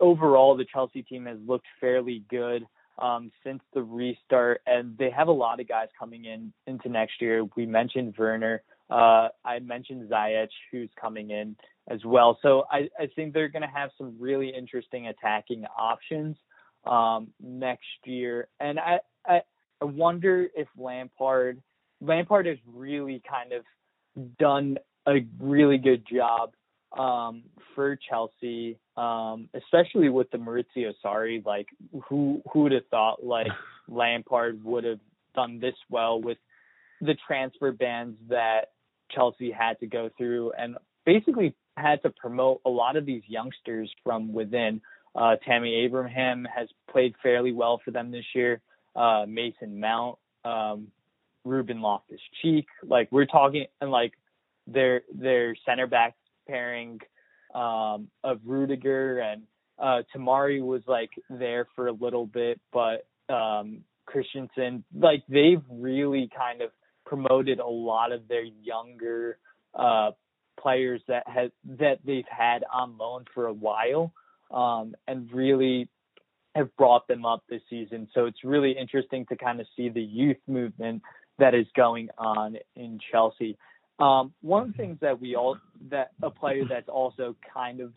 overall, the Chelsea team has looked fairly good um, since the restart, and they have a lot of guys coming in into next year. We mentioned Werner. Uh, I mentioned Ziyech, who's coming in as well. So I, I think they're going to have some really interesting attacking options um, next year. And I, I, I wonder if Lampard – Lampard has really kind of done a really good job um, for Chelsea, um, especially with the Maurizio Sarri. Like, who who would have thought like Lampard would have done this well with the transfer bans that Chelsea had to go through, and basically had to promote a lot of these youngsters from within. Uh, Tammy Abraham has played fairly well for them this year. Uh, Mason Mount um, Ruben Loftus Cheek. Like we're talking and like their their center back pairing um, of Rudiger and uh, Tomori was like there for a little bit, but um, Christensen, like they've really kind of promoted a lot of their younger uh, players that has that they've had on loan for a while, um, and really have brought them up this season. So it's really interesting to kind of see the youth movement that is going on in Chelsea. Um, one of the things that we all that a player that's also kind of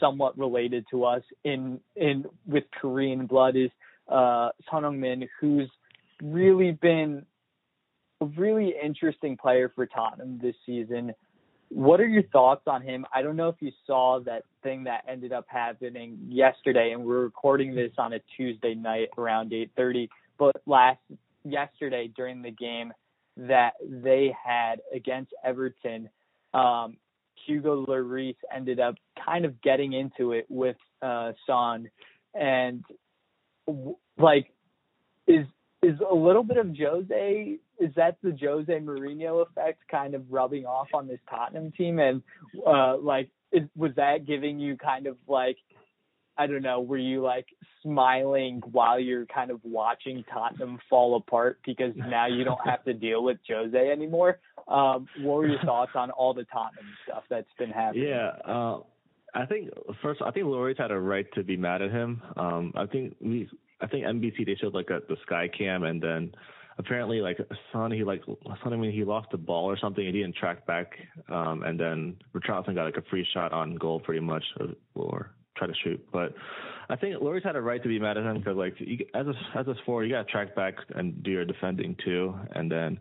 somewhat related to us in in with Korean blood is uh, Son Heung-min, who's really been a really interesting player for Tottenham this season. What are your thoughts on him? I don't know if you saw that thing that ended up happening yesterday, and we're recording this on a Tuesday night around 8:30. But last yesterday during the game that they had against Everton. Um, Hugo Lloris ended up kind of getting into it with uh, Son, and like is is a little bit of Jose. Is that the Jose Mourinho effect kind of rubbing off on this Tottenham team? And uh, like, is, was that giving you kind of like I don't know, were you like smiling while you're kind of watching Tottenham fall apart because now you don't have to deal with Jose anymore? Um, what were your thoughts on all the Tottenham stuff that's been happening? Yeah, uh, I think first, I think Lloris had a right to be mad at him. Um, I think we, I think NBC they showed like a, the sky cam and then apparently like Son he like Son I mean he lost the ball or something and he didn't track back um and then Richarlison got like a free shot on goal pretty much or try to shoot. But I think Lloris had a right to be mad at him because like you, as a as a forward, you got to track back and do your defending too. And then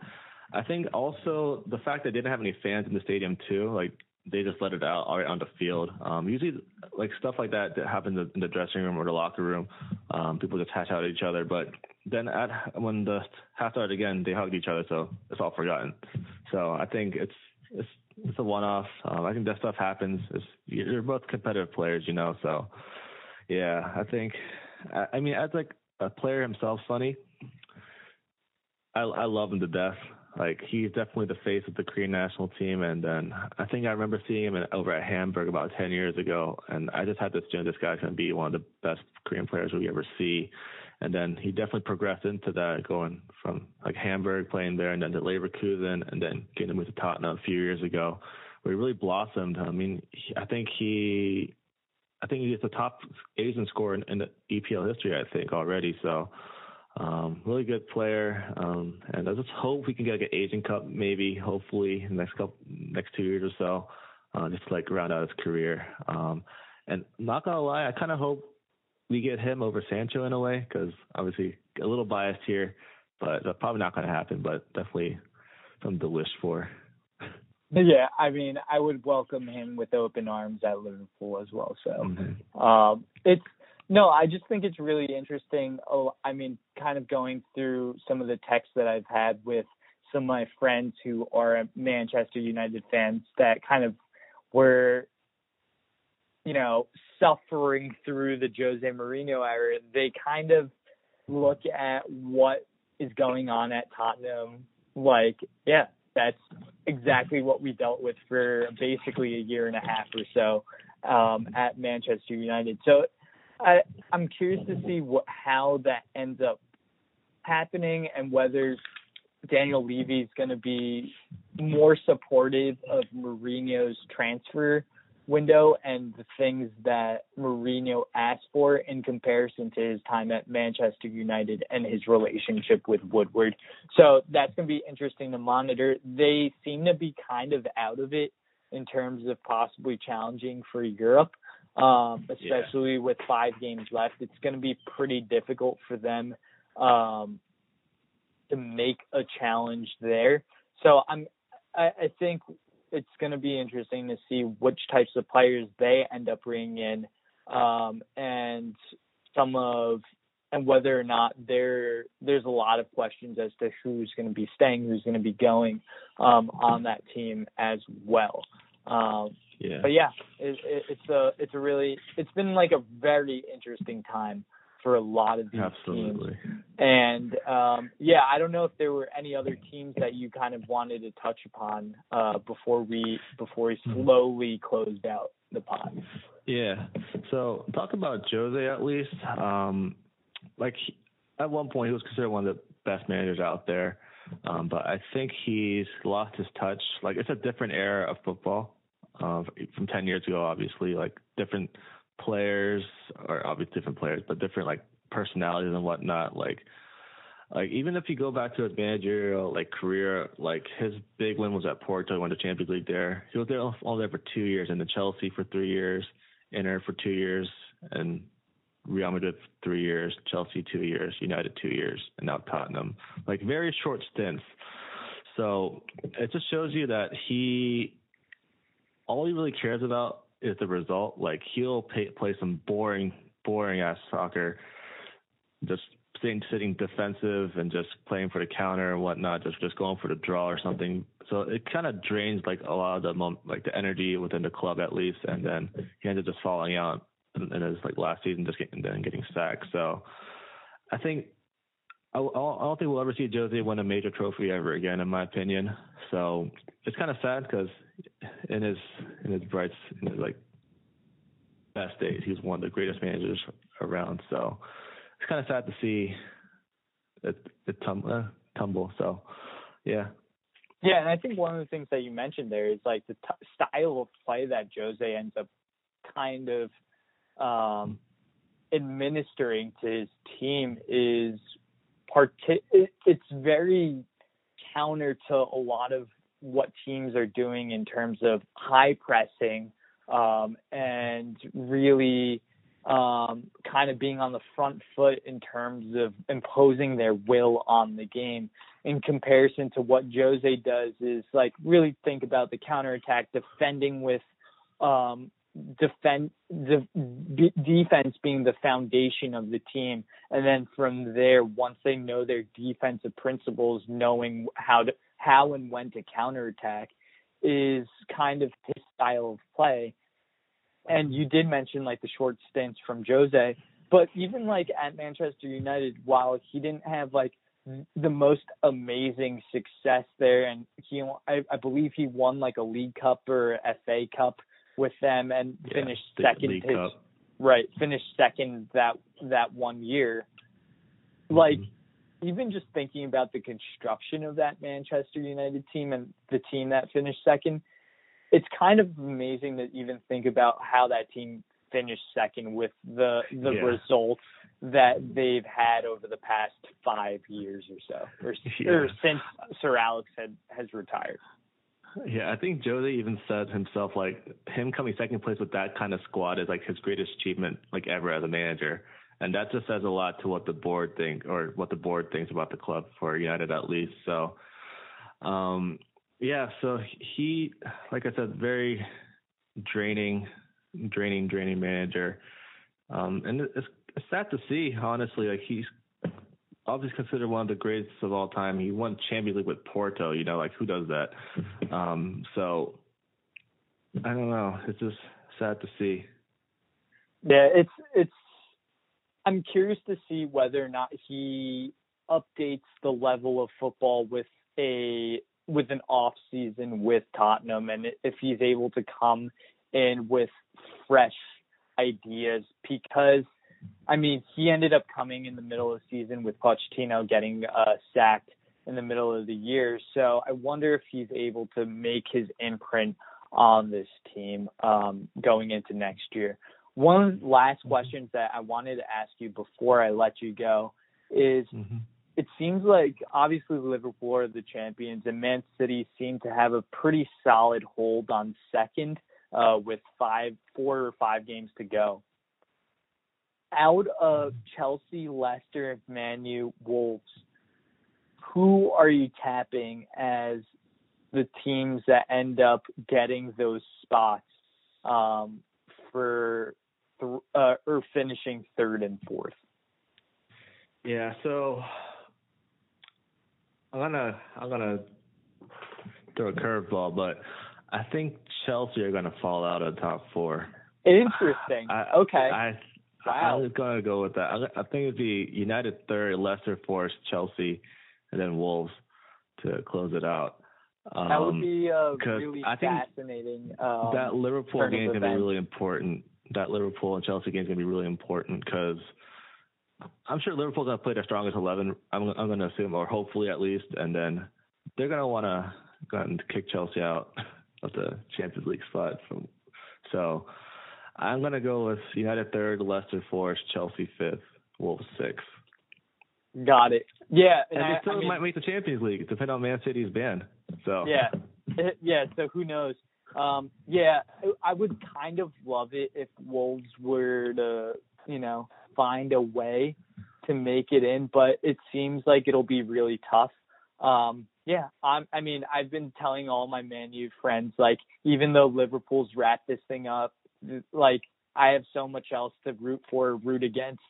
I think also the fact that they didn't have any fans in the stadium too, like they just let it out all right on the field. Um, usually, like stuff like that that happens in the dressing room or the locker room, um, people just hash out at each other. But then at when the half started again, they hugged each other, so it's all forgotten. So I think it's it's it's a one-off. Um, I think that stuff happens. It's, you're both competitive players, you know. So yeah, I think. I, I mean, as like a player himself, Sonny, I I love him to death. Like he's definitely the face of the Korean national team, and then I think I remember seeing him in, over at Hamburg about ten years ago, and I just had this feeling this guy's gonna be one of the best Korean players we ever see. And then he definitely progressed into that, going from like Hamburg playing there, and then to Leverkusen, and then getting move to Tottenham a few years ago, where he really blossomed. I mean, I think he, I think he's the top Asian scorer in, in the EPL history, I think already. So um, really good player, um, and I just hope we can get like an Asian Cup, maybe, hopefully, next couple, next two years or so, uh, just to, like round out his career. Um, and not gonna lie, I kind of hope we get him over Sancho in a way, because obviously a little biased here, but uh, probably not gonna happen. But definitely something to wish for. Yeah, I mean, I would welcome him with open arms at Liverpool as well. So, Mm-hmm. um, it's no, I just think it's really interesting. Oh, I mean, kind of going through some of the texts that I've had with some of my friends who are Manchester United fans that kind of were, you know, suffering through the Jose Mourinho era. They kind of look at what is going on at Tottenham like, yeah, that's exactly what we dealt with for basically a year and a half or so um, at Manchester United. So I, I'm curious to see what how that ends up happening and whether Daniel Levy is going to be more supportive of Mourinho's transfer window and the things that Mourinho asked for in comparison to his time at Manchester United and his relationship with Woodward. So that's going to be interesting to monitor. They seem to be kind of out of it in terms of possibly challenging for Europe, um, especially yeah. with five games left. It's going to be pretty difficult for them um, to make a challenge there. So I'm, I, I think it's going to be interesting to see which types of players they end up bringing in, um, and some of and whether or not there there's a lot of questions as to who's going to be staying, who's going to be going um, on that team as well. Um, yeah. But yeah, it, it, it's a it's a really it's been like a very interesting time for a lot of these Absolutely. teams. And um, yeah, I don't know if there were any other teams that you kind of wanted to touch upon uh, before we before we Mm-hmm. slowly closed out the pod. Yeah. So talk about Jose at least. Um, like he, at one point he was considered one of the best managers out there, um, but I think he's lost his touch. Like it's a different era of football uh, from ten years ago. Obviously, like different players or obviously different players, but different like personalities and whatnot. Like like even if you go back to his managerial like career, like his big win was at Porto, he won the Champions League there. He was there all there for two years, and then Chelsea for three years, Inter for two years, and Real Madrid for three years, Chelsea two years, United two years, and now Tottenham. Like very short stints. So it just shows you that he all he really cares about is the result. Like he'll pay, play some boring, boring ass soccer, just sitting, sitting defensive and just playing for the counter and whatnot, just just going for the draw or something. So it kind of drains like a lot of the like the energy within the club at least, and then he ended up just falling out in his like last season, just getting then getting sacked. So I think. I, I don't think we'll ever see Jose win a major trophy ever again, in my opinion. So it's kind of sad because in his in his bright in his like best days, he was one of the greatest managers around. So it's kind of sad to see it, it tum- uh, tumble. So yeah. Yeah, and I think one of the things that you mentioned there is like the t- style of play that Jose ends up kind of um, administering to his team is part. It's very counter to a lot of what teams are doing in terms of high pressing um, and really um, kind of being on the front foot in terms of imposing their will on the game in comparison to what Jose does is like really think about the counterattack, defending with um, defend the defense being the foundation of the team, and then from there, once they know their defensive principles, knowing how to how and when to counterattack is kind of his style of play. And you did mention like the short stints from Jose, but even like at Manchester United, while he didn't have like the most amazing success there, and he I, I believe he won like a League Cup or FA Cup with them and Yeah, finished second his, right finished second that that one year. Like Mhm. even just thinking about the construction of that Manchester United team and the team that finished second, it's kind of amazing to even think about how that team finished second with the the Yeah. results that they've had over the past five years or so, or, or since Sir Alex had has retired. Yeah, I think Jose even said himself like him coming second place with that kind of squad is like his greatest achievement like ever as a manager. And that just says a lot to what the board think or what the board thinks about the club for United at least. So um yeah, so he like I said, very draining draining, draining manager. Um and it's it's sad to see, honestly, like he's obviously considered one of the greatest of all time. He won Champions League with Porto, you know, like who does that? Um, so I don't know. It's just sad to see. Yeah, it's it's. I'm curious to see whether or not he updates the level of football with a with an off season with Tottenham, and if he's able to come in with fresh ideas. Because, I mean, he ended up coming in the middle of the season with Pochettino getting uh, sacked in the middle of the year. So I wonder if he's able to make his imprint on this team um, going into next year. One last question that I wanted to ask you before I let you go is Mm-hmm. it seems like obviously Liverpool are the champions and Man City seem to have a pretty solid hold on second uh, with five, four or five games to go. Out of Chelsea, Leicester, Manu, Wolves, who are you tapping as the teams that end up getting those spots um, for th- uh, or finishing third and fourth? Yeah, so I'm gonna I'm gonna throw a curveball, but I think Chelsea are gonna fall out of the top four. Interesting. I, okay. I Wow. I was gonna go with that. I, I think it'd be United third, Leicester fourth, Chelsea, and then Wolves to close it out. Um, that would be uh, 'cause really I think fascinating. Um, that Liverpool game is gonna be really important. That Liverpool and Chelsea game is gonna be really important because I'm sure Liverpool's gonna play their strongest eleven. I'm I'm gonna assume, or hopefully at least, and then they're gonna want to go and kick Chelsea out of the Champions League spot. From so, I'm gonna go with United third, Leicester fourth, Chelsea fifth, Wolves sixth, Got it. Yeah. and, And I, they still I mean, might make the Champions League, depending on Man City's ban. So yeah. Yeah. So who knows? Um, yeah, I would kind of love it if Wolves were to, you know, find a way to make it in, but it seems like it'll be really tough. Um, yeah, I'm, I mean, I've been telling all my Man U friends, like, even though Liverpool's wrapped this thing up, like, I have so much else to root for, root against.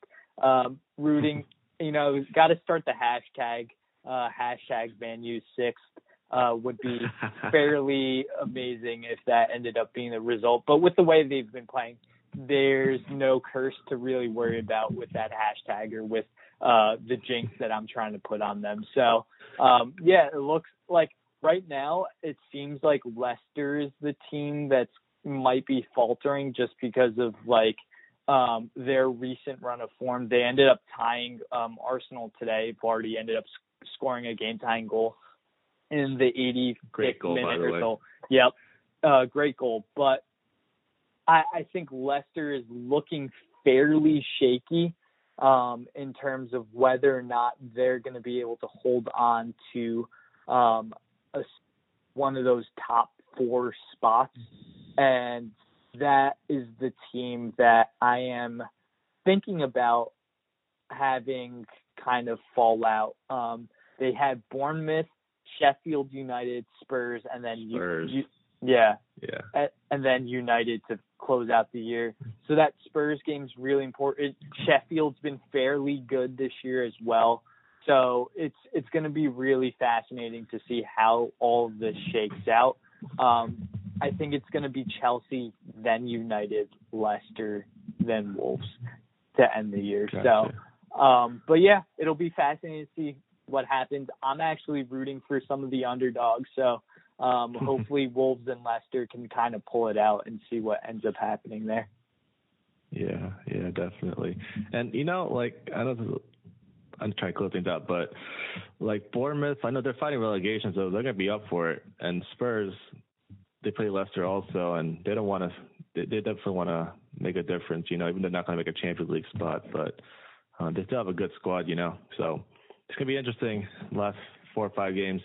Um, rooting, you know, got to start the hashtag, uh, hashtag Man U sixth, uh, would be fairly amazing if that ended up being the result. But with the way they've been playing, there's no curse to really worry about with that hashtag or with uh, the jinx that I'm trying to put on them. So, um, yeah, it looks like right now it seems like Leicester is the team that's might be faltering just because of like um, their recent run of form. They ended up tying um, Arsenal today. Vardy ended up sc- scoring a game tying goal in the 80th Great goal, by minute the or so. Yep, uh, great goal. But I, I think Leicester is looking fairly shaky um, in terms of whether or not they're going to be able to hold on to um, a, one of those top four spots. And that is the team that I am thinking about having kind of fallout. Um, they had Bournemouth, Sheffield United, Spurs, and then Spurs. You, yeah, Yeah. and then United to close out the year. So that Spurs game's really important. Sheffield's been fairly good this year as well. So it's it's going to be really fascinating to see how all of this shakes out. Um, I think it's going to be Chelsea, then United, Leicester, then Wolves to end the year. Gotcha. So, um, but yeah, it'll be fascinating to see what happens. I'm actually rooting for some of the underdogs. So um, hopefully Wolves and Leicester can kind of pull it out and see what ends up happening there. Yeah, yeah, definitely. And you know, like I don't. I'm trying to close things up, but like Bournemouth, I know they're fighting relegation, so they're gonna be up for it. And Spurs, they play Leicester also, and they don't want to. They, they definitely want to make a difference, you know, even though they're not gonna make a Champions League spot, but uh, they still have a good squad, you know. So it's gonna be interesting. Last four or five games.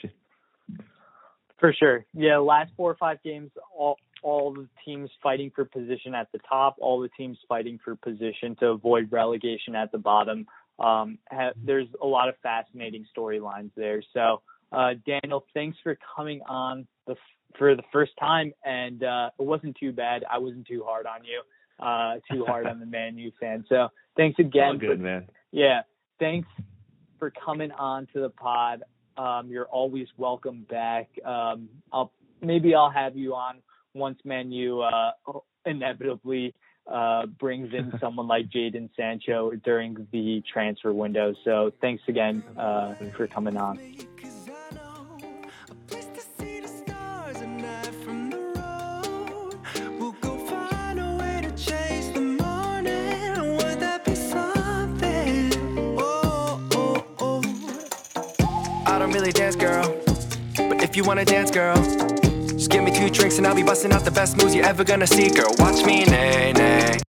For sure. Yeah, last four or five games, all all the teams fighting for position at the top, all the teams fighting for position to avoid relegation at the bottom. Um, ha- there's a lot of fascinating storylines there. So, uh, Daniel, thanks for coming on the for the first time, and uh, it wasn't too bad. I wasn't too hard on you, uh, too hard on the Man U fan. So, thanks again. All good, for, man. yeah, thanks for coming on to the pod. Um, you're always welcome back. Um, I'll maybe I'll have you on once Man U uh, inevitably uh, brings in someone like Jadon Sancho during the transfer window. So thanks again uh, for coming on. Don't really dance, girl. But if you wanna dance, girl, just give me two drinks and I'll be busting out the best moves you're ever gonna see, girl. Watch me, nay, nay.